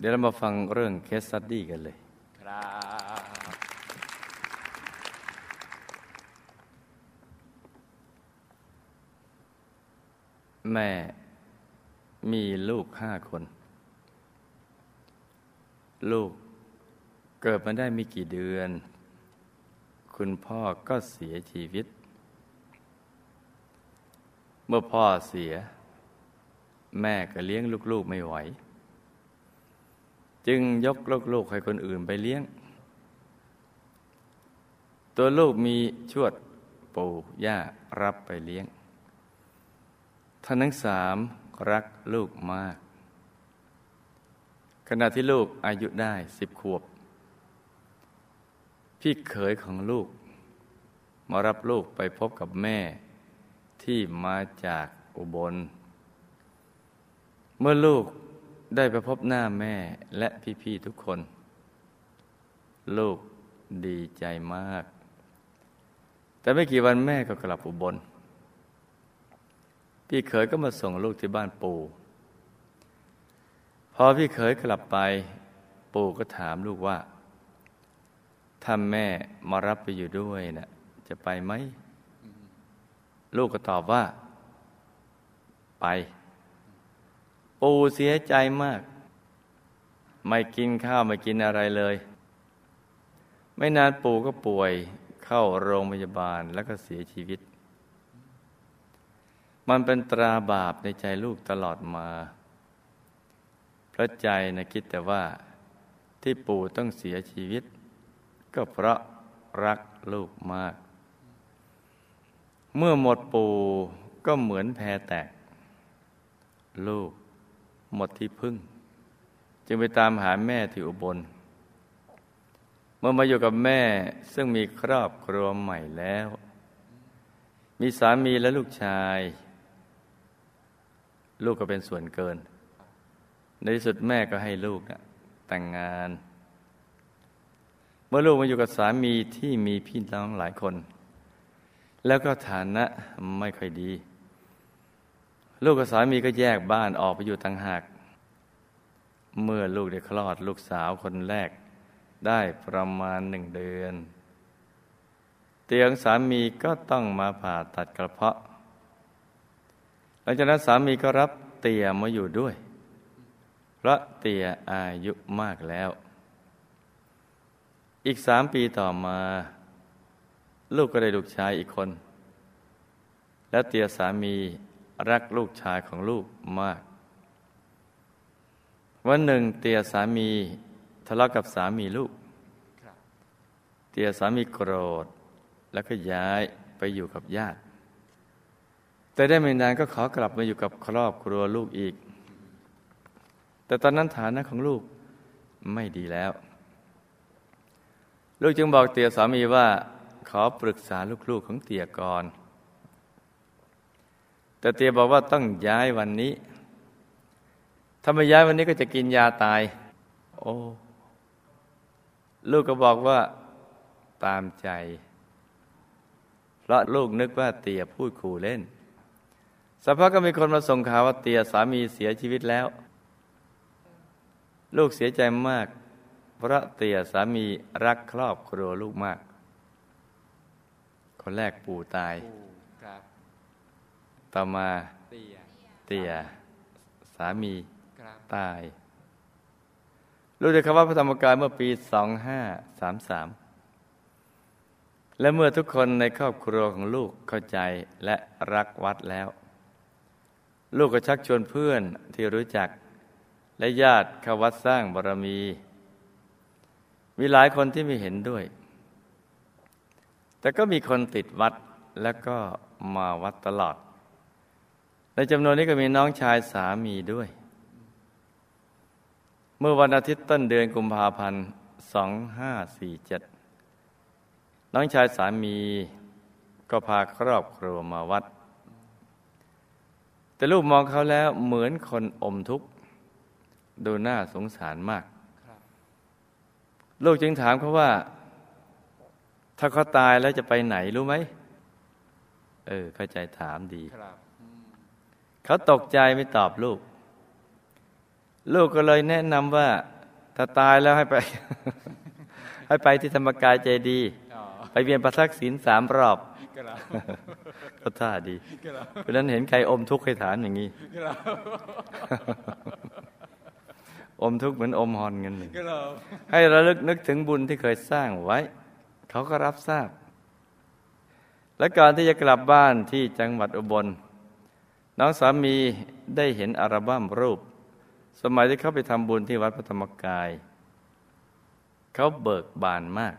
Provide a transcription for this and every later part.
เดี๋ยวเรามาฟังเรื่อง case study กันเลย ครับ แม่มีลูกห้าคน ลูกเกิดมาได้ไม่กี่เดือน คุณพ่อก็เสียชีวิต เมื่อพ่อเสีย แม่ก็เลี้ยงลูกๆไม่ไหว จึงยกลูกๆให้คนอื่นไปเลี้ยง ตัวลูกมีชวดปู่ย่ารับไปเลี้ยงท่านทั้งสามรักลูกมาก ขณะที่ลูกอายุได้สิบขวบ พี่เขยของลูก มารับลูกไปพบกับแม่ที่มาจากอุบล เมื่อลูก ได้ไปพบหน้าแม่และพี่ๆทุกคน ลูกดีใจมาก แต่ไม่กี่วันแม่ก็กลับอุบล พี่เขยก็มาส่งลูกที่บ้านปู่ พอพี่เขยกลับไป ปู่ก็ถามลูกว่า ถ้าแม่มารับไปอยู่ด้วยนะ่ะจะไปไหม ลูกก็ตอบว่า ไป ปู่เสียใจมาก ไม่กินข้าวไม่กินอะไรเลย ไม่นานปู่ก็ป่วยเข้าโรงพยาบาลแล้วก็เสียชีวิต มันเป็นตราบาปในใจลูกตลอดมาพระใจนะคิดแต่ว่าที่ปู่ต้องเสียชีวิต ก็เพราะรักลูกมาก เมื่อหมดปู่ก็เหมือนแพแตก ลูก หมดที่พึ่ง จึงไปตามหาแม่ที่อุบล เมื่อมาอยู่กับแม่ซึ่งมีครอบครัวใหม่แล้ว มีสามีและลูกชาย ลูกก็เป็นส่วนเกิน ในที่สุดแม่ก็ให้ลูกนะแต่งงาน เมื่อลูกมาอยู่กับสามีที่มีพี่น้องหลายคน แล้วก็ฐานะไม่ค่อยดี ลูกกับสามีก็แยกบ้านออกไปอยู่ต่างหาก เมื่อลูกได้คลอดลูกสาวคนแรก ได้ประมาณหนึ่งเดือน เตียงสามีก็ต้องมาผ่าตัดกระเพาะ หลังจากนั้นสามีก็รับเตียมาอยู่ด้วย เพราะเตียอายุมากแล้ว อีกสามปีต่อมา ลูกก็ได้ลูกชายอีกคน และเตียสามี รักลูกชายของลูกมาก วันหนึ่งเตียสามีทะเลาะกับสามีลูก เตียสามีโกรธ แล้วก็ย้ายไปอยู่กับญาติ แต่ได้ไม่นานก็ขอกลับมาอยู่กับครอบครัวลูกอีก แต่ตอนนั้นฐานะของลูกไม่ดีแล้ว ลูกจึงบอกเตียสามีว่าขอปรึกษาลูกๆของเตียก่อน แต่เตียบอกว่าต้องย้ายวันนี้ ถ้าไม่ย้ายวันนี้ก็จะกินยาตาย โอ้ลูกก็บอกว่าตามใจ เพราะลูกนึกว่าเตียพูดขู่เล่นสักพักก็มีคนมาส่งข่าวว่าเตียสามีเสียชีวิตแล้ว ลูกเสียใจมาก เพราะเตียสามีรักครอบครัวลูกมาก คนแรกปู่ตาย ต่อมาเตียเตียสามีครับตายรู้จักคำว่าพระธรรมกายเมื่อปี 2533 และเมื่อทุกคนในครอบครัวของลูกเข้าใจและรักวัดแล้ว ลูกก็ชักชวนเพื่อนที่รู้จัก และญาติเข้าวัดสร้างบารมี มีหลายคนที่ไม่เห็นด้วย แต่ก็มีคนติดวัดแล้วก็มาวัดตลอด ในจำนวนนี้ก็มีน้องชายสามีด้วย เมื่อวันอาทิตย์ต้นเดือนกุมภาพันธ์2547 น้องชายสามีก็พาครอบครัวมาวัด แต่ลูกมองเขาแล้วเหมือนคนอมทุกข์ ดูน่าสงสารมาก ลูกจึงถามเขาว่า ถ้าเขาตายแล้วจะไปไหนรู้ไหม เออ เข้าใจถามดีครับ เขาตกใจไม่ตอบลูก ลูกก็เลยแนะนำว่า ถ้าตายแล้วให้ไป ให้ไปที่ธรรมกายใจดี ไปเวียนประทักษิณสามรอบก็ท่าดีเพราะนั้นเห็นใครอมทุกข์ให้ฐานอย่างนี้อมทุกข์เหมือนอมฮอนเงินหนึ่งให้ระลึกนึกถึงบุญที่เคยสร้างไว้ เขาก็รับทราบ และการที่จะกลับบ้านที่จังหวัดอุบล น้องสามีได้เห็นอัลบั้มรูป สมัยที่เขาไปทำบุญที่วัดพระธรรมกาย เขาเบิกบานมาก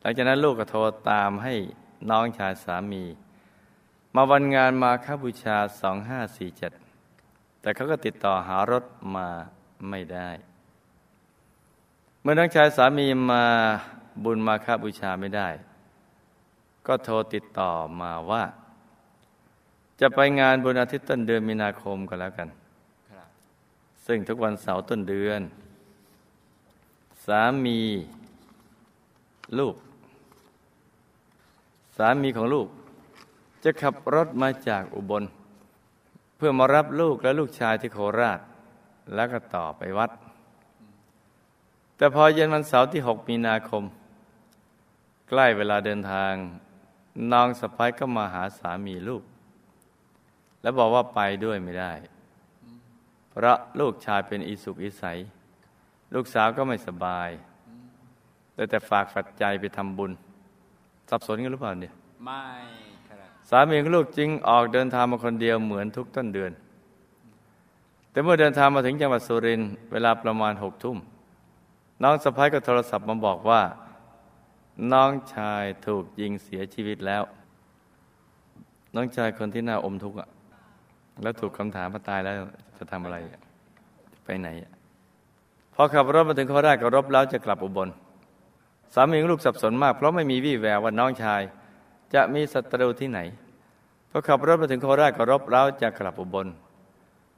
หลังจากนั้นลูกก็โทรตามให้น้องชายสามี มาวันงานมาค้าบูชา 2547 แต่เขาก็ติดต่อหารถมาไม่ได้ เมื่อน้องชายสามีมาบุญมาค้าบูชาไม่ได้ ก็โทรติดต่อมาว่า จะไปงานบุญอาทิตย์ต้นเดือนมีนาคมกันแล้วกัน ซึ่งทุกวันเสาร์ต้นเดือน สามีลูก สามีของลูก จะขับรถมาจากอุบล เพื่อมารับลูกและลูกชายที่โคราช แล้วก็ต่อไปวัด แต่พอเย็นวันเสาร์ที่หกมีนาคม ใกล้เวลาเดินทางน้องสะพ้ายก็มาหาสามีลูก แล้วบอกว่าไปด้วยไม่ได้ เพราะลูกชายเป็นอิสุกอิสัย ลูกสาวก็ไม่สบาย แต่แต่ฝากฝัดใจไปทำบุญ สับสนกันหรือเปล่าเนี่ย ไม่ครับสามีของลูกจึงออกเดินทางมาคนเดียวเหมือนทุกต้นเดือน แต่เมื่อเดินทางมาถึงจังหวัดสุรินทร์เวลาประมาณหกทุ่ม น้องสะพ้ายก็โทรศัพท์มาบอกว่า น้องชายถูกยิงเสียชีวิตแล้ว น้องชายคนที่น่าอมทุกข์ แล้วถูกคำถามมาตายแล้วจะทำอะไรไปไหนพอขับรถมาถึงโคราชก็รบแล้วจะกลับอุบลสามีของลูกสับสนมาก เพราะไม่มีวี่แววว่าน้องชาย จะมีศัตรูที่ไหนพอขับรถมาถึงโคราชก็รบเร้าจะกลับอุบล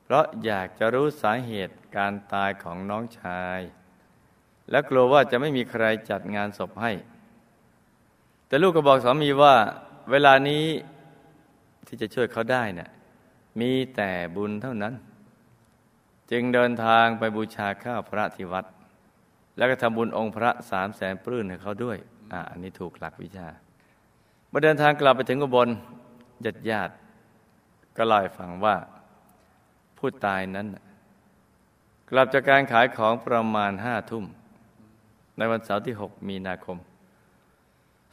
เพราะอยากจะรู้สาเหตุการตายของน้องชาย และกลัวว่าจะไม่มีใครจัดงานศพให้ แต่ลูกก็บอกสามีว่า เวลานี้ที่จะช่วยเขาได้นะ่ะ มีแต่บุญเท่านั้น จึงเดินทางไปบูชาข้าวพระที่วัด แล้วก็ทำบุญองค์พระสามแสนปลื้นให้เขาด้วยอ่าอันนี้ถูกหลักวิชาเมื่อเดินทางกลับไปถึงอุบลญาติญาติก็เล่าให้ฟังว่า ผู้ตายนั้น กลับจากการขายของประมาณห้าทุ่ม ในวันเสาร์ที่หกมีนาคม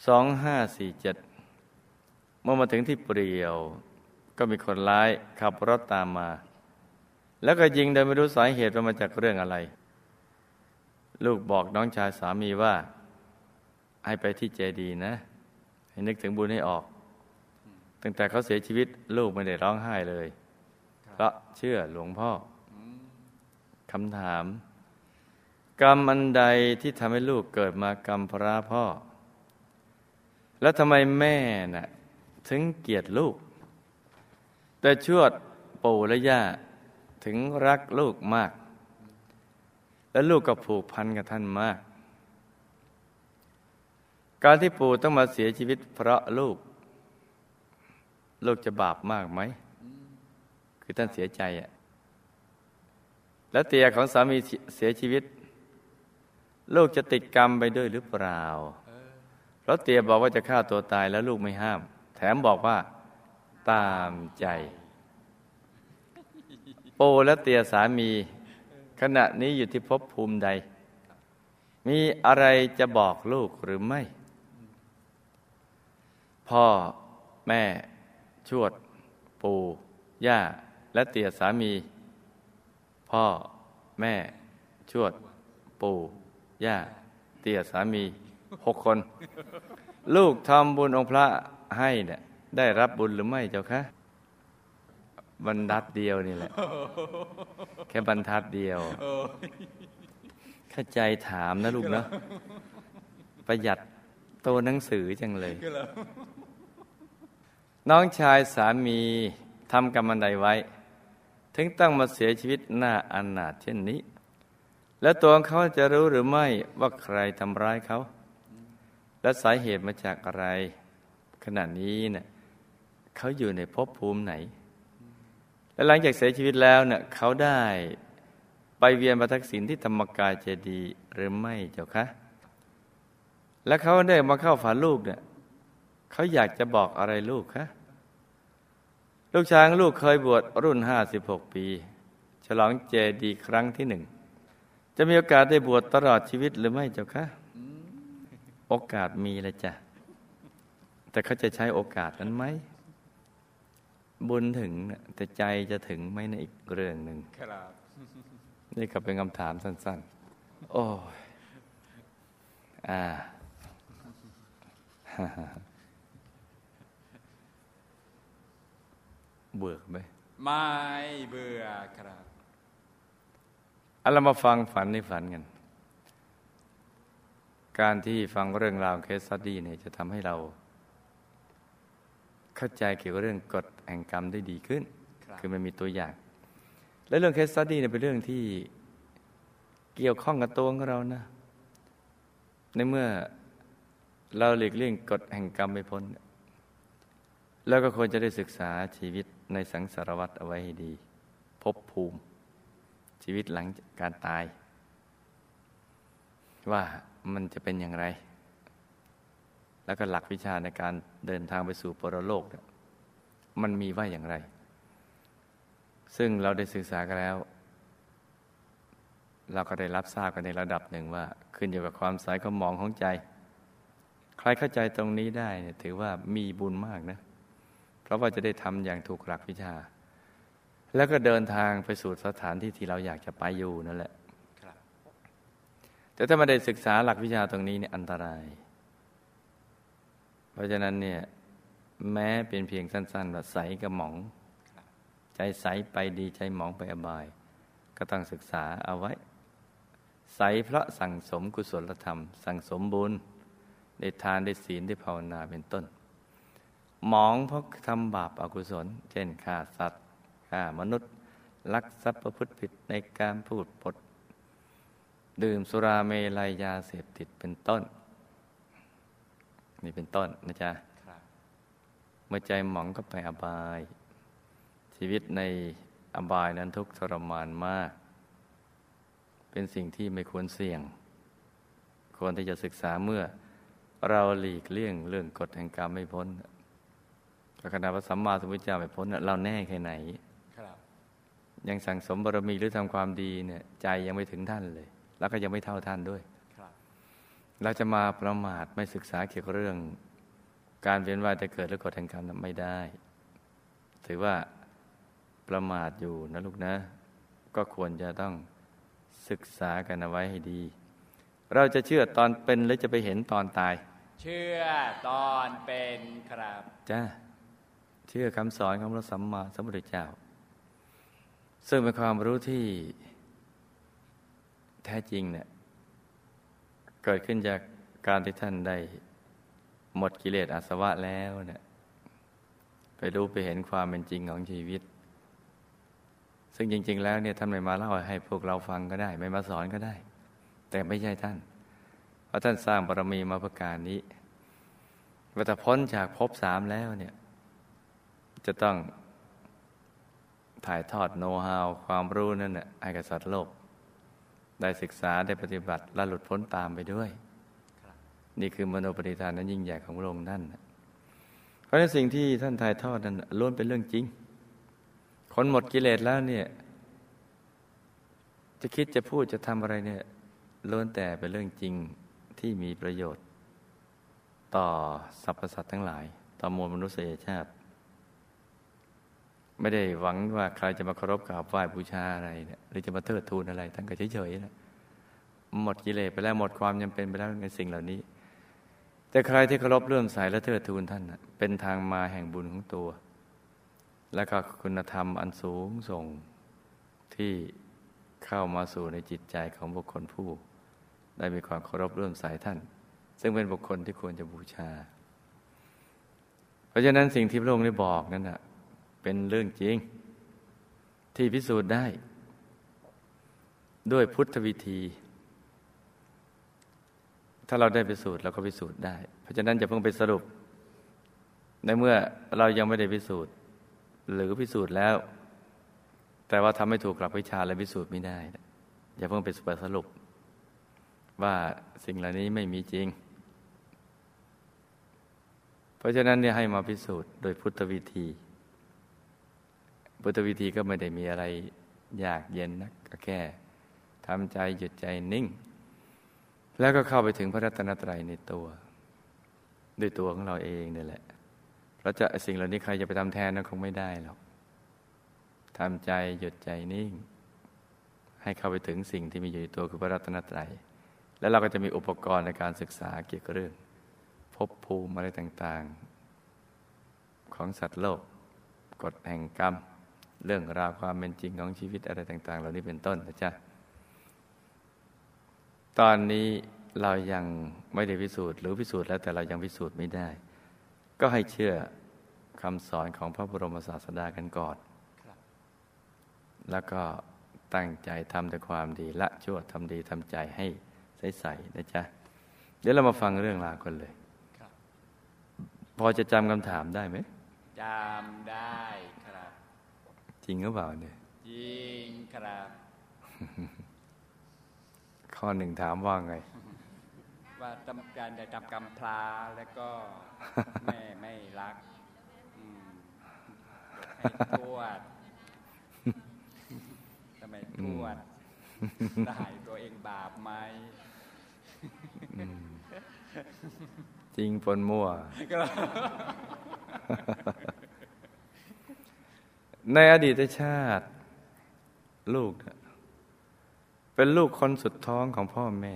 สองห้าสี่เจ็ดเมื่อมาถึงที่เปรียว ก็มีคนร้ายขับรถตามมา แล้วก็ยิงโดยไม่รู้สาเหตุว่ามาจากเรื่องอะไร ลูกบอกน้องชายสามีว่า ให้ไปที่เจดีนะ ให้นึกถึงบุญให้ออก ตั้งแต่เขาเสียชีวิต ลูกไม่ได้ร้องไห้เลยเพราะเชื่อหลวงพ่อคำถาม กรรมอันใดที่ทำให้ลูกเกิดมากรรมพระพ่อ แล้วทำไมแม่น่ะถึงเกลียดลูก แต่ชวดปู่และย่าถึงรักลูกมาก และลูกก็ผูกพันกับท่านมาก การที่ปู่ต้องมาเสียชีวิตเพราะลูก ลูกจะบาปมากไหม คือท่านเสียใจอะแล้วเตียของสามีเสียชีวิต ลูกจะติดกรรมไปด้วยหรือเปล่า เพราะเตียบอกว่าจะฆ่าตัวตายแล้วลูกไม่ห้าม แถมบอกว่า ตามใจ โปและเตียสามี ขณะนี้อยู่ที่ภพภูมิใด มีอะไรจะบอกลูกหรือไม่ พ่อแม่ชวด ปู่ย่า และเตียสามี พ่อแม่ ชวด ปู่ย่า เตียสามีหกคน ลูกทำบุญองค์พระให้เนี่ย ได้รับบุญหรือไม่เจ้าคะบรรทัดเดียวนี่แหละ แค่บรรทัดเดียวข้าใจถามนะลูกเนาะประหยัดโตหนังสือจังเลย น้องชายสามีทำกรรมใดไว้ ถึงต้องมาเสียชีวิตหน้าอนาถเช่นนี้ แล้วตัวเขาจะรู้หรือไม่ว่าใครทำร้ายเขา และสาเหตุมาจากอะไร ขณะนี้เนะ่ย เขาอยู่ในภพภูมิไหน และหลังจากเสียชีวิตแล้วเนี่ยเขาได้ไปเวียนประทักษิณที่ธรรมกายเจดีย์หรือไม่เจ้าคะและเขาได้มาเข้าฝันลูกเนี่ยเขาอยากจะบอกอะไรลูกคะลูกช้างลูกเคยบวชรุ่นห้าสิบหกปี ฉลองเจดีย์ครั้งที่หนึ่งจะมีโอกาสได้บวชตลอดชีวิตหรือไม่เจ้าคะโอกาสมีเลยจ้ะแต่เขาจะใช้โอกาสนั้นไหม บุญถึงแต่ใจจะถึงไหมในอีกเรื่องหนึ่งครับนี่ก็เป็นคำถามสั้น ๆ โอ้ยอ่าเบื่อไหมไม่เบื่อครับเอาเรามาฟังฝันในฝันกัน การที่ฟังเรื่องราว case study เนี่ยจะทำให้เรา เข้าใจเกี่ยวกับเรื่องกฎแห่งกรรมได้ดีขึ้นคือมันมีตัวอย่าง และเรื่อง case study เนี่ยเป็นเรื่องที่เกี่ยวข้องกับตัวของเรานะ ในเมื่อเราหลีกเลี่ยงกฎแห่งกรรมไม่พ้น แล้วก็ควรจะได้ศึกษาชีวิตในสังสารวัตรเอาไว้ให้ดีพบภูมิ ชีวิตหลังการตาย ว่ามันจะเป็นอย่างไร แล้วก็หลักวิชาในการเดินทางไปสู่ปรโลกมันมีว่าอย่างไร ซึ่งเราได้ศึกษากันแล้ว เราก็ได้รับทราบกันในระดับหนึ่งว่า ขึ้นอยู่กับความสายก็มองของใจ ใครเข้าใจตรงนี้ได้เนี่ยถือว่ามีบุญมากนะราะว่าจะได้ทำอย่างถูกหลักวิชา แล้วก็เดินทางไปสู่สถานที่ที่เราอยากจะไปอยู่นั่นแหละแต่ถ้าไม่ได้ศึกษาหลักวิชาตรงนี้เนี่ยอันตรายเพ ราะฉะนั้นเนี่ยแม้เป็นเพียงสั้นๆแบบใสกับหมอง ใจใสไปดีใจหมองไปอบาย ก็ต้องศึกษาเอาไว้ ใสเพราะสั่งสมกุศลธรรม สั่งสมบุญได้ทานได้ศีลได้ภาวนาเป็นต้น หมองเพราะทำบาปอากุศล เช่นฆ่าสัตว์ฆ่ามนุษย์ลักทรัพย์ประพฤติผิดในการพูดปด ดื่มสุราเมลัยยาเสพติดเป็นต้น นี่เป็นต้นนะจ๊ะเมื่อใจหมองก็ไปอบาย ชีวิตในอบายนั้นทุกทรมานมาก เป็นสิ่งที่ไม่ควรเสี่ยง ควรที่จะศึกษาเมื่อเราหลีกเลี่ยงเรื่องกฎแห่งกรรมไม่พ้นขณะพระสัมมาสัมพุทธเจ้าไปพ้นเราแน่แค่ไหนยังสั่งสมบารมีหรือทำความดีเนี่ยใจยังไม่ถึงท่านเลย แล้วก็ยังไม่เท่าท่านด้วย เราจะมาประมาทไม่ศึกษาเกี่ยวกับเรื่อง การเวียนว่ายแต่เกิดและกฎแห่งกรรมไม่ได้ ถือว่าประมาทอยู่นะลูกนะ ก็ควรจะต้องศึกษากันเอาไว้ให้ดี เราจะเชื่อตอนเป็นหรือจะไปเห็นตอนตาย เชื่อตอนเป็นครับจ้าเชื่อคำสอนของพระสัมมาสัมพุทธเจ้า ซึ่งเป็นความรู้ที่แท้จริงเนี่ย เกิดขึ้นจากการที่ท่านได้หมดกิเลสอาสวะแล้วเนี่ยไปรู้ไปเห็นความเป็นจริงของชีวิต ซึ่งจริง ๆ แล้วเนี่ยท่านไม่มาเล่าให้พวกเราฟังก็ได้ ไม่มาสอนก็ได้ แต่ไม่ใช่ท่าน เพราะท่านสร้างบารมีมาเพื่อการนี้เมื่อพ้นจากภพสามแล้วเนี่ย จะต้องถ่ายทอดโน้ตฮาวความรู้นั่นน่ะให้กับสัตว์โลก ได้ศึกษาได้ปฏิบัติและหลุดพ้นตามไปด้วย นี่คือมโนปฏิทานนั้นยิ่งใหญ่ของพระองค์นั่นเพราะในสิ่งที่ท่านถ่ายทอดนั้นล้วนเป็นเรื่องจริง คนหมดกิเลสแล้วเนี่ย จะคิดจะพูดจะทำอะไรเนี่ยล้วนแต่เป็นเรื่องจริงที่มีประโยชน์ ต่อสรรพสัตว์ทั้งหลาย ต่อมวลมนุษยชาติ ไม่ได้หวังว่าใครจะมาเคารพกราบไหว้บูชาอะไรเนี่ยหรือจะมาเทิดทูนอะไรท่านก็เฉยๆนะหมดกิเลสไปแล้วหมดความยังเป็นไปแล้วในสิ่งเหล่านี้ แต่ใครที่เคารพเลื่อมใสและเทิดทูนท่านเป็นทางมาแห่งบุญของตัว และก็คุณธรรมอันสูงส่งที่เข้ามาสู่ในจิตใจของบุคคลผู้ ได้มีความเคารพเลื่อมใสท่าน ซึ่งเป็นบุคคลที่ควรจะบูชา เพราะฉะนั้นสิ่งที่พระองค์ได้บอกนั่นนะ เป็นเรื่องจริง ที่พิสูจน์ได้ ด้วยพุทธวิธี ถ้าเราได้พิสูจน์เราก็พิสูจน์ได้ เพราะฉะนั้นจะเพิ่งไปสรุป ในเมื่อเรายังไม่ได้พิสูจน์ หรือพิสูจน์แล้ว แต่ว่าทำไม่ถูกหลักวิชาและพิสูจน์ไม่ได้ อย่าเพิ่งไปสรุป ว่าสิ่งเหล่านี้ไม่มีจริงเพราะฉะนั้นเนี่ยให้มาพิสูจน์โดยพุทธวิธี พุทธวิธีก็ไม่ได้มีอะไรยากเย็นนะก็แค่ทำใจหยุดใจนิ่ง แล้วก็เข้าไปถึงพระรัตนตรัยในตัว ด้วยตัวของเราเองนี่แหละเพราะจะสิ่งเหล่านี้ใครจะไปทำแทนนั้นคงไม่ได้หรอกทำใจหยุดใจนิ่ง ให้เข้าไปถึงสิ่งที่มีอยู่ในตัวคือพระรัตนตรัย แล้วเราก็จะมีอุปกรณ์ในการศึกษาเกี่ยวกับเรื่องภพภูมิอะไรต่าง ๆ ของสัตว์โลก กฎแห่งกรรม เรื่องราวความเป็นจริงของชีวิตอะไรต่าง ๆ เหล่านี้เป็นต้นนะจ๊ะตอนนี้เรายังไม่ได้พิสูจน์หรือพิสูจน์แล้วแต่เรายังพิสูจน์ไม่ได้ ก็ให้เชื่อคำสอนของพระบรมศาสดากันก่อนแล้วก็ตั้งใจทำแต่ความดีละชั่วทำดีทำใจให้ใสๆนะจ๊ะ เดี๋ยวเรามาฟังเรื่องราวกันเลยพอจะจำคำถามได้ไหมจำได้ค รับจริงหรือเปล่าเนี่ยจริงครับ ข้อหนึ่งถามว่าไง ว่าทำการได้ทำกำพร้าแล้วก็แม่ไม่รักอืมให้ทวดทำไมทวดได้ตัวเองบาปไหมจริงปนมั่ว ในอดีตชาติ ลูกน่ะเป็นลูกคนสุดท้องของพ่อแม่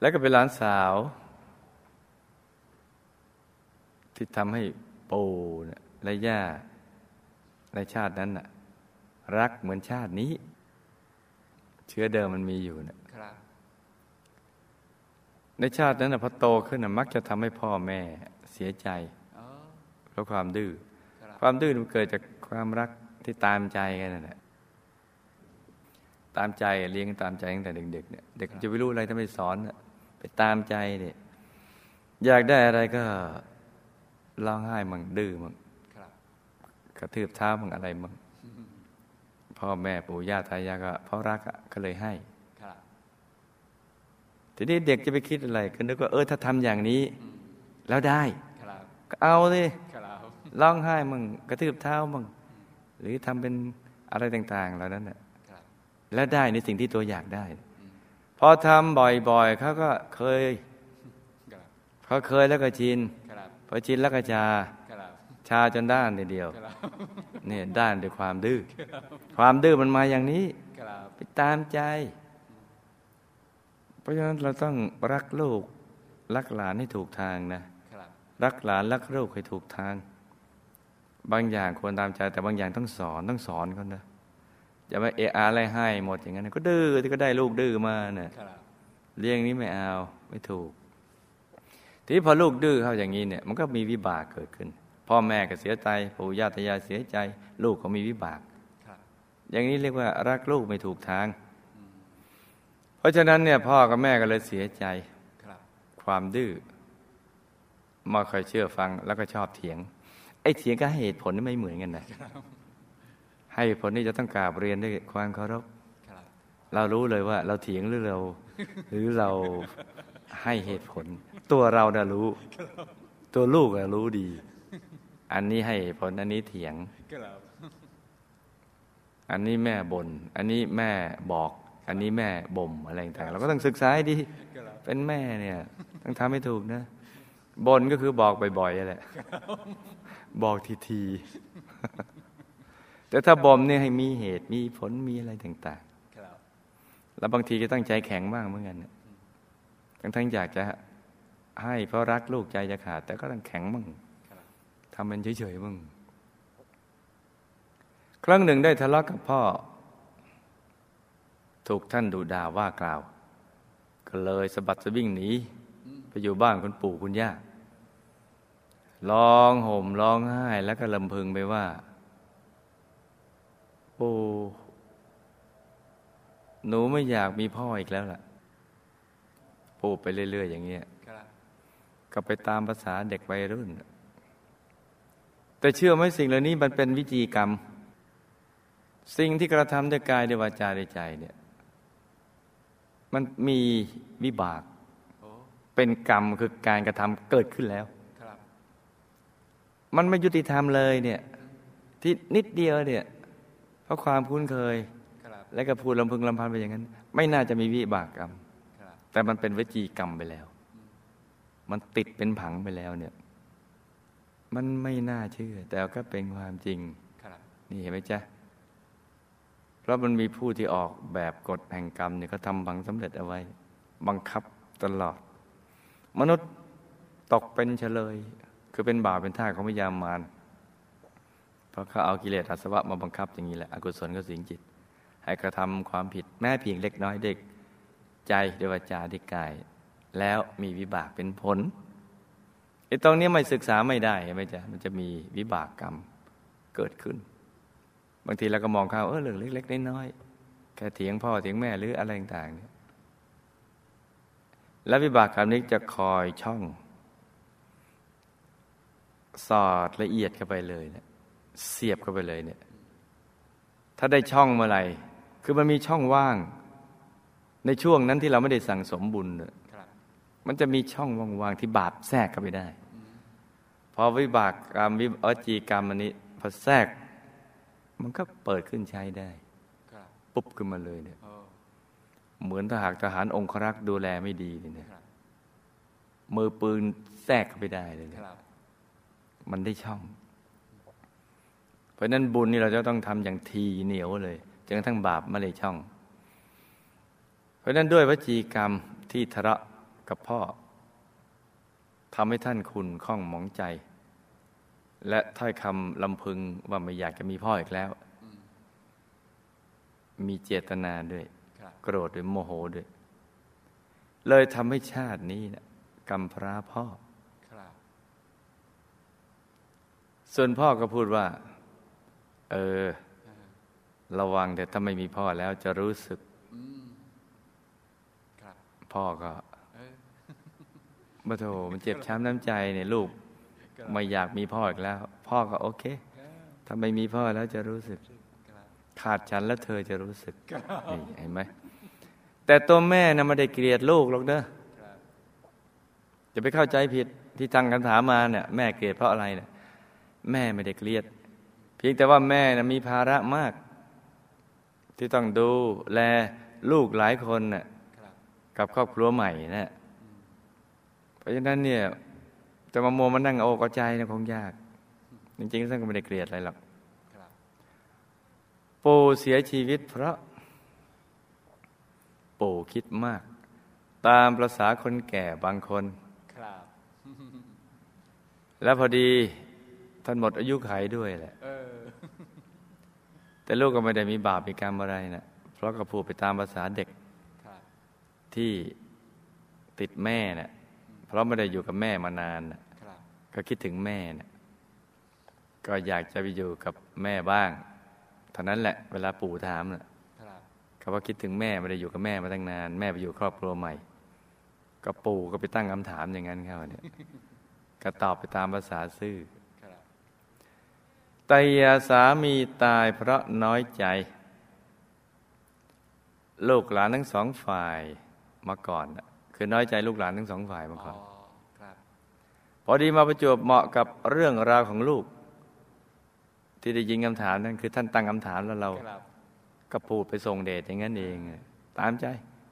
แล้วก็เป็นหลานสาว ที่ทำให้ปู่น่ะและย่าในชาตินั้นน่ะ รักเหมือนชาตินี้ เชื้อเดิมมันมีอยู่น่ะครับในชาตินั้นนะพอโตขึ้นนะมักจะทำให้พ่อแม่เสียใจอ๋อเพราะความดื้อ ครับความดื้อมันเกิดจากความรักที่ตามใจกันนั่นแหละตามใจเลี้ยงตามใจตั้งแต่เด็กๆเนี่ยเด็กจะไม่รู้อะไรถ้าไม่สอนน่ะไปตามใจเนี่ยอยากได้อะไรก็ร้องไห้มั่งดื้อมั่งครับกระทืบเท้ามั่งอะไรมั่งพ่อแม่ปู่ย่าตายายก็เพราะรักอะก็เลยให้ครับทีนี้เด็กจะไปคิดอะไรก็นึกว่าเออถ้าทำอย่างนี้ แล้วได้ครับก็เอาสิค รับร้องไห้มึงกระทืบเท้ามึงหรือทำเป็นอะไรต่าง ๆ เหล่านั้นน่ะครับแล้วได้ในสิ่งที่ตัวอยากได้ พอทำบ่อยๆเขาก็เคยครับพอเคยแล้วก็ชินครับพอชินแล้วก็ชาครับชาจนด้านทีเดียวครับเนี่ยด้านด้วยความดื้อความดื้อมันมาอย่างนี้ครับไปตามใจ เพราะฉะนั้นเราต้องรักลูกรักหลานให้ถูกทางนะครับรักหลานรักลูกให้ถูกทาง บางอย่างควรตามใจแต่บางอย่างต้องสอนต้องสอนเขานะอย่าไปเอะอะไรให้หมดอย่างนั้น ก็ดื้อที่ก็ได้ลูกดื้อมาเนี่ยครับเลี้ยงนี้ไม่เอาไม่ถูก ทีนี้พอลูกดื้อเข้าอย่างนี้เนี่ย มันก็มีวิบากเกิดขึ้น พ่อแม่ก็เสียใจปู่ย่าตายายเสียใจ ลูกก็มีวิบากครับอย่างนี้เรียกว่ารักลูกไม่ถูกทาง เพราะฉะนั้นเนี่ยพ่อกับแม่ก็เลยเสียใจครับความดื้อไมาคอยเชื่อฟังแล้วก็ชอบเถียง ไอ้เถียงก็ให้เหตุผลนี่ไม่เหมือนกันนะให้เหตุผลนี่จะต้องกราบเรียนด้วยความเคารพครับเรารู้เลยว่า เราเถียงหรือเรา หรือเราให้เหตุผล ตัวเราน่ะรู้ ตัวลูกน่ะรู้ดี อันนี้ให้เหตุผลอันนี้เถียงครับอันนี้แม่บน่นอันนี้แม่บอก อันนี้แม่บ่มอะไรต่างๆเราก็ต้องศึกษาให้ดีครับเป็นแม่เนี่ย ต้องทำให้ถูกนะบ่นก็คือบอกบ่อยๆนั่นแหละ บอกทีๆแต่ถ้าบ่มเนี่ยให้มีเหตุมีผลมีอะไรต่างครับๆแล้วบางทีก็ตั้งใจแข็งบ้างเหมือนกันนะทั้งๆอยากจะให้เพราะรักลูกใจจะขาด แต่ก็ต้องแข็งบ้างครับทำเป็นเฉยๆบ้างครั้งหนึ่งได้ทะเลาะกับพ่อ ถูกท่านดุด่าว่ากล่าว ก็เลยสะบัดสะวิ่งหนีไปอยู่บ้านคุณปู่คุณย่า ร้องห่มร้องไห้แล้วก็ลำพึงไปว่า ปู่หนูไม่อยากมีพ่ออีกแล้วล่ะ ปู่ไปเรื่อย ๆ อย่างเงี้ยกับก็ไปตามภาษาเด็กวัยรุ่น แต่เชื่อไหมสิ่งเหล่านี้มันเป็นวิจีกรรม สิ่งที่กระทำด้วยกายด้วยวาจาด้วยใจเนี่ย มันมีวิบาก เป็นกรรมคือการกระทำเกิดขึ้นแล้ว มันไม่ยุติธรรมเลยเนี่ย ที่นิดเดียวเนี่ย เพราะความคุ้นเคยครับและก็พูดลำพึงลำพันไปอย่างนั้น ไม่น่าจะมีวิบากกรรมครับแต่มันเป็นวจีกรรมไปแล้ว มันติดเป็นผังไปแล้วเนี่ย มันไม่น่าเชื่อ แต่ก็เป็นความจริงครับนี่เห็นไหมจ๊ะเพราะมันมีผู้ที่ออกแบบกฎแห่งกรรมเนี่ยเขาทำบังสำเร็จเอาไว้ บังคับตลอด มนุษย์ตกเป็นเฉลย คือเป็นบาปเป็นท่าของพยามารเพราะเขาเอากิเลสอาสวะมาบังคับอย่างนี้แหละอกุศลก็สิงจิต ให้กระทำความผิดแม้เพียงเล็กน้อยเด็ก ใจเดวยวาจาด้วยกาย แล้วมีวิบากเป็นผลไอ้ตรงนี้ไม่ศึกษาไม่ได้ไหมจ๊ะมันจะมีวิบากกรรมเกิดขึ้น บางทีเราก็มองเขาวเออเรื่องเล็ก ๆ น้อยๆแค่เถียงพ่อเถียงแม่หรืออะไรต่างๆเนี่ยและวิบากกรรมนี้จะคอยช่อง สอดละเอียดเข้าไปเลยเนี่ยเสียบเข้าไปเลยเนี่ย ถ้าได้ช่องเมื่อไหร่คือมันมีช่องว่าง ในช่วงนั้นที่เราไม่ได้สั่งสมบุญเนี่ยมันจะมีช่องว่างๆที่บาปแทรกเข้าไปได้ พอวิบากกรรมวิอจีกรรมอันนี้พอแทรก มันก็เปิดขึ้นใช้ได้ปุ๊บขึ้นมาเลยเนี่ยเหมือนถ้าหากทหารองครักษ์ดูแลไม่ดีเนี่ยมือปืนแทรกเข้าไปได้เลยเนี่ย มันได้ช่อง เพราะฉะนั้นบุญนี่เราจะต้องทำอย่างทีเหนียวเลยจนกระทั่งบาปไม่ได้ช่อง เพราะฉะนั้นด้วยวจีกรรมที่ทะเลาะกับพ่อทำให้ท่านคุณข้องหมองใจ และถ้อยคำลำพึงว่าไม่อยากจะมีพ่ออีกแล้วอืมมีเจตนาด้วยครับโกรธหรือโมโหด้วย เลยทำให้ชาตินี้นะกำพร้าพ่อ ครับ ส่วนพ่อก็พูดว่า เอออ่าระวังแต่ถ้าไม่มีพ่อแล้วจะรู้สึกอืมครับพ่อก็เออมาโถมันเจ็บช้ำน้ำใจเนี่ยลูกครับไม่อยากมีพ่ออีกแล้ว พ่อก็โอเคเออถ้าไม่มีพ่อแล้วจะรู้สึกครับขาดฉันแล้วเธอจะรู้สึกครับนี่เห็นไหมแต่ตัวแม่นะไม่ได้เกลียดลูกหรอกเด้อครับจะไปเข้าใจผิดที่ตั้งคำถามมาเนี่ยแม่เกลียดเพราะอะไรเนี่ย แม่ไม่ได้เกลียด เพียงแต่ว่าแม่นะมีภาระมาก ที่ต้องดูแลลูกหลายคนน่ะครับกับครอบครัวใหม่นะ เพราะฉะนั้นเนี่ยจะมาโมวมานั่งเอาอกเอาใจนะคงยาก จริงๆท่านก็ไม่ได้เกลียดอะไรหรอกครับปู่เสียชีวิตเพราะ ปู่คิดมาก ตามประษาคนแก่บางคนครับแล้วพอดี ท่านหมดอายุไขด้วยแหละเออแต่ลูกก็ไม่ได้มีบาปมีกรรมอะไรนะเพราะก็พูดไปตามภาษาเด็กครับที่ติดแม่นะ่ะเพราะไม่ได้อยู่กับแม่มานานน่ะครับก็คิดถึงแม่นะก็อยากจะไปอยู่กับแม่บ้างเท่านั้นแหละเวลาปู่ถามนะครับเขาว่าคิดถึงแม่ไม่ได้อยู่กับแม่มาตั้งนาน แม่ไปอยู่ครอบครัวใหม่ ก็ปู่ก็ไปตั้งคำถามอย่างนั้นเขาเนี่ยก็ตอบไปตามภาษาซื่อครับไตยาสามีตายเพราะน้อยใจ ลูกหลานทั้งสองฝ่ายมาก่อนน่ะคือน้อยใจลูกหลานทั้งสองฝ่ายมาอ๋ก่ออนครับพอดีมาประจวบเหมาะกับเรื่องราวของลูก ที่ได้ยินคำถามนั่นคือท่านตั้งคำถามแล้วเราครับก็พูดไปส่งเดชอย่างนั้นเอง ตามใจ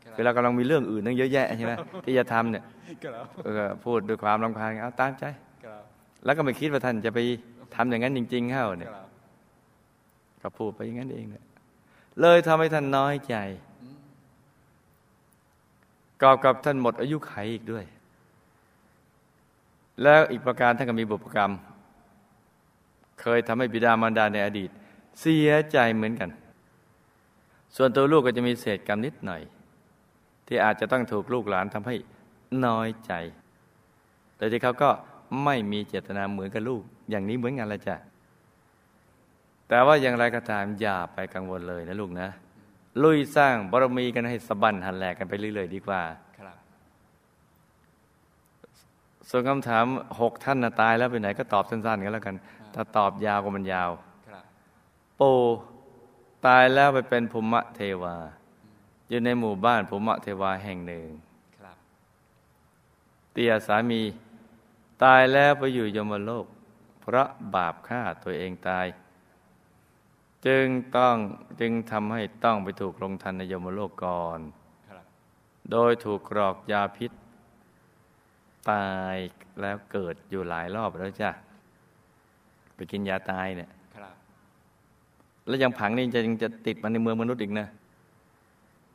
ครับคือเรากำลังมีเรื่องอื่นตั้งเยอะแยะใช่ไหมที่จะทำเนี่ยครับเออพูดด้วยความรำคาญเอาตามใจครับแล้วก็ไม่คิดว่าท่านจะไป ทำอย่างนั้นจริง ๆ เข้าเนี่ยครับก็พูดไปอย่างนั้นเองเนี่ยเลยทำให้ท่านน้อยใจอืมกอบกับท่านหมดอายุไขอีกด้วย แล้วอีกประการท่านก็มีบุพกรรม เคยทำให้บิดามารดาในอดีต เสียใจเหมือนกัน ส่วนตัวลูกก็จะมีเศษกรรมนิดหน่อย ที่อาจจะต้องถูกลูกหลานทำให้น้อยใจ แต่ที่เขาก็ ไม่มีเจตนาเหมือนกับลูก อย่างนี้เหมือนกันละจ้ะแต่ว่าอย่างไรก็ตามอย่าไปกังวลเลยนะลูกนะ ลุยสร้างบารมีกันให้สะบันหันแหลกกันไปเรื่อยๆดีกว่าครับส่วนคำถามหกท่านนะตายแล้วไปไหนก็ตอบสั้นๆกันแล้วกัน ถ้าตอบยาวก็มันยาวครับปูตายแล้วไปเป็นภูมิเทวา อยู่ในหมู่บ้านภูมิเทวาแห่งหนึ่งครับเตียสามี ตายแล้วไปอยู่ยมโลก เพราะบาปฆ่าตัวเองตาย จึงต้องจึงทำให้ต้องไปถูกลงทันในยมโลกก่อนครับโดยถูกกรอกยาพิษ ตายแล้วเกิดอยู่หลายรอบแล้วจ้ะ ไปกินยาตายเนี่ยครับแล้วยังผังนี่จะยังจะติดมาในเมืองมนุษย์อีกนะ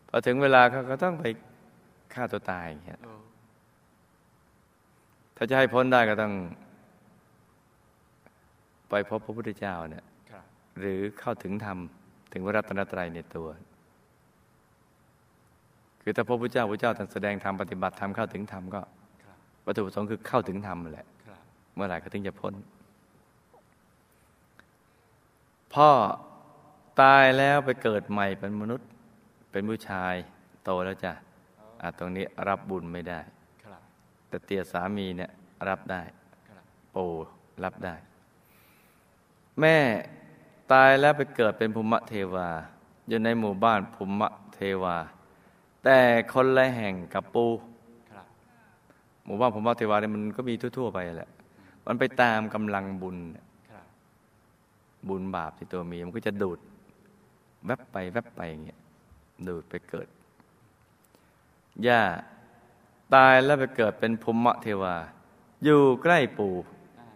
พอถึงเวลาเขาก็ต้องไปฆ่าตัวตายอย่างเงี้ยโอ้ ถ้าจะให้พ้นได้ก็ต้อง ไปพบพระพุทธเจ้าเนี่ยครับหรือเข้าถึงธรรม ถึงพระรัตนตรัยในตัว คือถ้าพระพุทธเจ้าพระเจ้าท่านแสดงธรรมปฏิบัติธรรมเข้าถึงธรรมก็ครับวัตถุประสงค์คือเข้าถึงธรรมนั่นแหละครับเมื่อไหร่ก็ถึงจะพ้น พ่อตายแล้วไปเกิดใหม่เป็นมนุษย์ เป็นผู้ชายโตแล้วจ้ะอะตรงนี้รับบุญไม่ได้ครับ แต่เตียสามีเนี่ยรับได้ครับปู่รับได้ แม่ตายแล้วไปเกิดเป็นภูมิเทวา อยู่ในหมู่บ้านภูมิเทวา แต่คนละแห่งกับปูครับหมู่บ้านภูมิเทวาเนี่ยมันก็มีทั่ว ๆ ไปแหละมันไปตามกำลังบุญครับบุญบาปที่ตัวมีมันก็จะดูด แวบไปแวบไปอย่างเงี้ยดูดไปเกิดย่า ตายแล้วไปเกิดเป็นภูมิเทวา อยู่ใกล้ปู่อ่า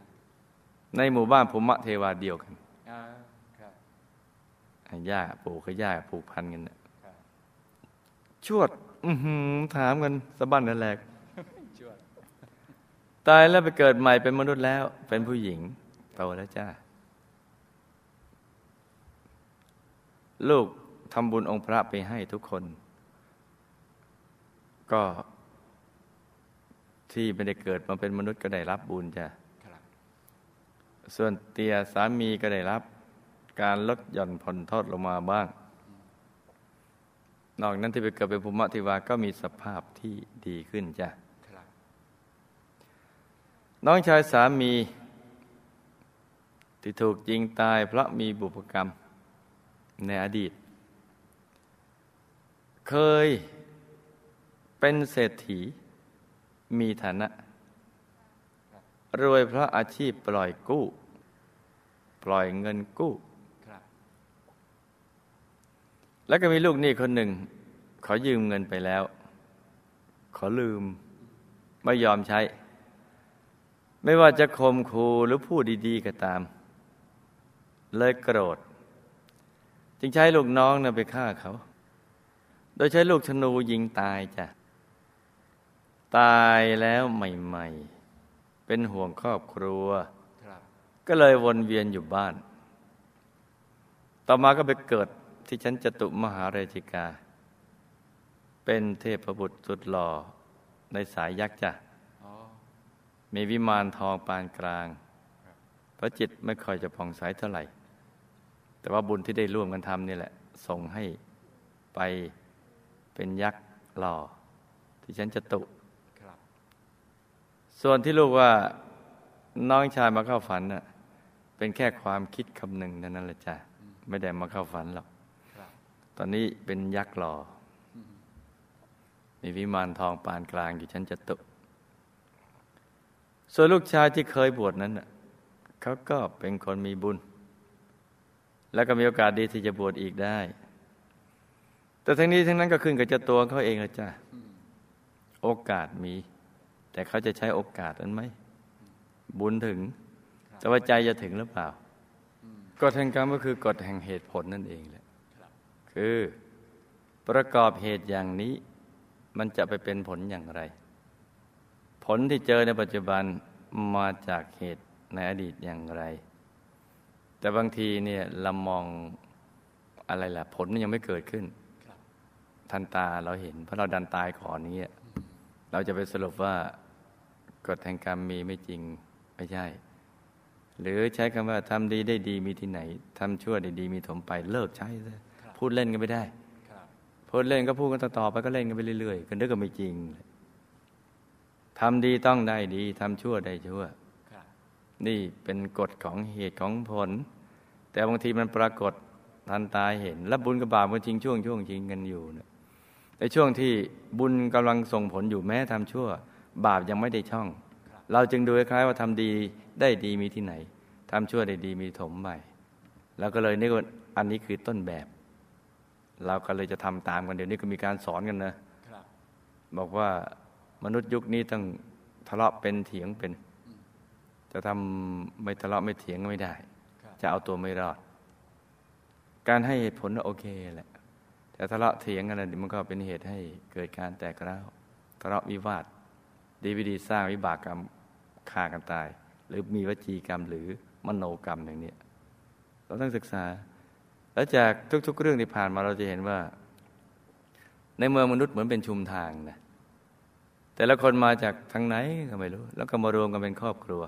ในหมู่บ้านภูมิเทวาเดียวกันอ่าครับย่าปู่กับย่าผูกพันกันน่ะครับชวดอือหือถามกันสะบั้นนั่นแหลกช่วยตายแล้วไปเกิดใหม่เป็นมนุษย์แล้ว เป็นผู้หญิงโตแล้วจ้า ลูกทำบุญองค์พระไปให้ทุกคน ก็ ที่ไม่ได้เกิดมาเป็นมนุษย์ก็ได้รับบุญจ้ะครับส่วนเตียสามีก็ได้รับ การลดหย่อนผ่อนโทษลงมาบ้าง นอกนั้นที่ไปเกิดเป็นภูมิเทวาก็มีสภาพที่ดีขึ้นจ้ะครับน้องชายสามี ที่ถูกยิงตายเพราะมีบุพกรรมในอดีต เคยเป็นเศรษฐี มีฐานะ รวยเพราะอาชีพปล่อยกู้ ปล่อยเงินกู้ครับแล้วก็มีลูกหนี้คนหนึ่ง ขอยืมเงินไปแล้ว ขอลืม ไม่ยอมใช้ ไม่ว่าจะคมคูหรือพูดดีๆก็ตาม เลยโกรธ จึงใช้ลูกน้องนะไปฆ่าเขา โดยใช้ลูกธนูยิงตายจ้ะ ตายแล้วใหม่ๆ เป็นห่วงครอบครัวครับก็เลยวนเวียนอยู่บ้าน ต่อมาก็ไปเกิดที่ชั้นจตุมหาราชิกา เป็นเทพบุตรสุดหล่อในสายยักษ์จ้ะอ๋อมีวิมานทองปานกลาง เพราะจิตไม่ค่อยจะผ่องใสเท่าไหร่ แต่ว่าบุญที่ได้ร่วมกันทำนี่แหละ ส่งให้ไปเป็นยักษ์หล่อที่ชั้นจตุครับ ส่วนที่ลูกว่าน้องชายมาเข้าฝันน่ะเป็นแค่ความคิดคำหนึ่งนั้นแหละจ้ะไม่ได้มาเข้าฝันหรอกตอนนี้เป็นยักษ์หล่อมีวิมานทองปานกลางอยู่ชั้นจตุส่วนลูกชายที่เคยบวชนั้นน่ะเขาก็เป็นคนมีบุญ แล้วก็มีโอกาสดีที่จะบวชอีกได้ แต่ทั้งนี้ทั้งนั้นก็ขึ้นกับเจ้าตัวเขาเองละจ้ะโอกาสมี แต่เขาจะใช้โอกาสนั้นไหมบุญถึง แต่ว่าใจจะถึงหรือเปล่าอืมกฎแห่งกรรมก็คือกฎแห่งเหตุผลนั่นเองแหละครับคือประกอบเหตุอย่างนี้ มันจะไปเป็นผลอย่างไร ผลที่เจอในปัจจุบันมาจากเหตุในอดีตอย่างไร แต่บางทีเนี่ยเรามองอะไรล่ะ ผลมันยังไม่เกิดขึ้นครับทันตาเราเห็น เพราะเราดันตายก่อนนี้ย เราจะไปสรุปว่ากฎแห่งกรรมมีไม่จริงไม่ใช่ หรือใช้คำว่าทำดีได้ดีมีที่ไหนทำชั่วได้ดีมีถมไปเลิกใช้ซะครับพูดเล่นกันไม่ได้ครับพูดเล่นก็พูดกันต่อๆไปก็เล่นกันไปเรื่อยๆกันด้วยก็ไม่จริงทำดีต้องได้ดีทำชั่วได้ชั่วครับนี่เป็นกฎของเหตุของผล แต่บางทีมันปรากฏทันตาเห็น และบุญกับบาปมันจริงช่วงช่วงจริงกันอยู่นะ ในช่วงที่บุญกำลังส่งผลอยู่แม้ทำชั่ว บาปยังไม่ได้ช่อง เราจึงดูคล้ายว่าทำดีได้ดีมีที่ไหนทำชั่วได้ดีมีถมใหม่แล้วก็เลยนี่ว่าอันนี้คือต้นแบบ เราก็เลยจะทำตามกันเดี๋ยวนี้ก็มีการสอนกันนะบอกว่ามนุษย์ยุคนี้ต้องทะเลาะเป็นเถียงเป็น จะทำไม่ทะเลาะไม่เถียงไม่ได้ จะเอาตัวไม่รอด การให้เหตุผลโอเคแหละ แต่ทะเลาะเถียงกันมันก็เป็นเหตุให้เกิดการแตกร้าวทะเลาะวิวาท ดีวิดีสร้างวิบากกรรมฆ่ากันตาย หรือมีวจีกรรมหรือมโนกรรมอย่างนี้เราต้องศึกษา แล้วจากทุก ๆ เรื่องที่ผ่านมาเราจะเห็นว่า ในเมืองมนุษย์เหมือนเป็นชุมทางนะแต่ละคนมาจากทางไหนก็ไม่รู้ แล้วก็มารวมกันเป็นครอบครัว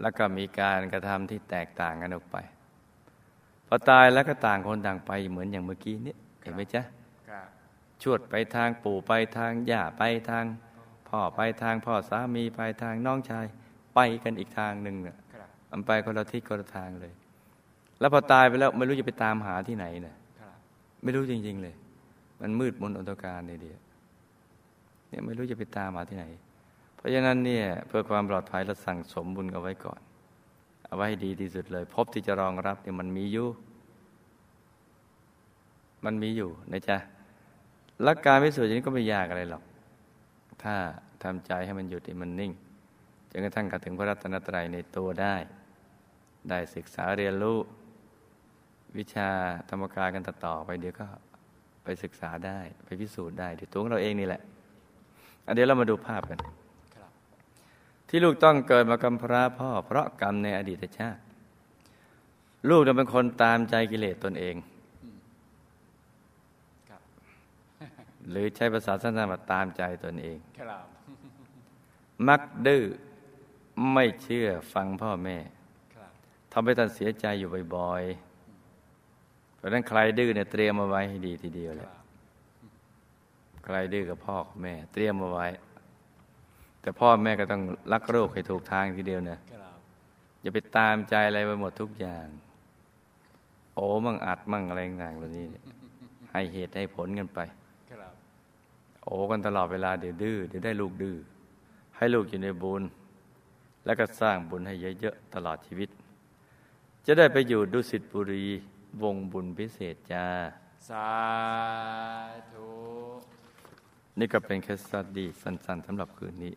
แล้วก็มีการกระทำที่แตกต่างกันออกไป อตายแล้วก็ต่างคนต่างไปเหมือนอย่างเมื่อกี้นี้เห็นไหมจ๊ะชวดไปทางปู่ไปทางย่าไปทาง พ่อไปทางพ่อสามีไปทางน้องชายไปกันอีกทางหนึ่งเนี่ยมันไปคนละทิศคนละทางเลย แล้วพอตายไปแล้วไม่รู้จะไปตามหาที่ไหนเนี่ยไม่รู้จริง ๆ เลย มันมืดมนอนตการในเดียเนี่ยไม่รู้จะไปตามหาที่ไหน เพราะฉะนั้นเนี่ยเพื่อความปลอดภัยเราสั่งสมบุญเอาไว้ก่อน เอาไว้ให้ดีที่สุดเลย พบที่จะรองรับเนี่ยมันมีอยู่ มันมีอยู่นะจ๊ะแลัการพิสูจน์อย่างนี้ก็ไม่ยากอะไรหรอก ถ้าทำใจให้มันหยุดให้มันนิ่งจนกระทั่งกระถึงพระรัตนตรัยในตัวได้ ได้ศึกษาเรียนรู้ วิชาธรรมกายกันต่อไปเดี๋ยวก็ไปศึกษาได้ ไปพิสูจน์ได้ดี๋ยตัวเราเองนี่แหละเดี๋ยวเรามาดูภาพกัน ที่ลูกต้องเกิดมากำพร้าพ่อ เพราะกรรมในอดีตชาติ ลูกจะเป็นคนตามใจกิเลสตนเอง หรือใช้ภาษาสั้นๆว่าตามใจตนเอง มักดื้อไม่เชื่อฟังพ่อแม่ทำให้ท่านเสียใจอยู่บ่อยๆ เพราะนั้นใครดื้อเนี่ยเตรียมมาไว้ให้ดีทีเดียวเลยใครดื้อกับพ่อกับแม่ เตรียมมาไว้ แต่พ่อแม่ก็ต้องรักโรคให้ถูกทางทีเดียวเนี่ยอย่าไปตามใจอะไรไปหมดทุกอย่าง โอ้มั่งอัดมั่งอะไรต่างๆเหล่านี้ให้เหตุให้ผลกันไปโอ้กันตลอดเวลาเดี๋ยวดื้อเดี๋ยวได้ลูกดื้อให้ลูกอยู่ในบุญ แล้วก็สร้างบุญให้เยอะๆตลอดชีวิต จะได้ไปอยู่ดุสิตบุรีวงบุญพิเศษจ้า สาธุ นี่ก็เป็นแค่สดีสั้นๆสำหรับคืนนี้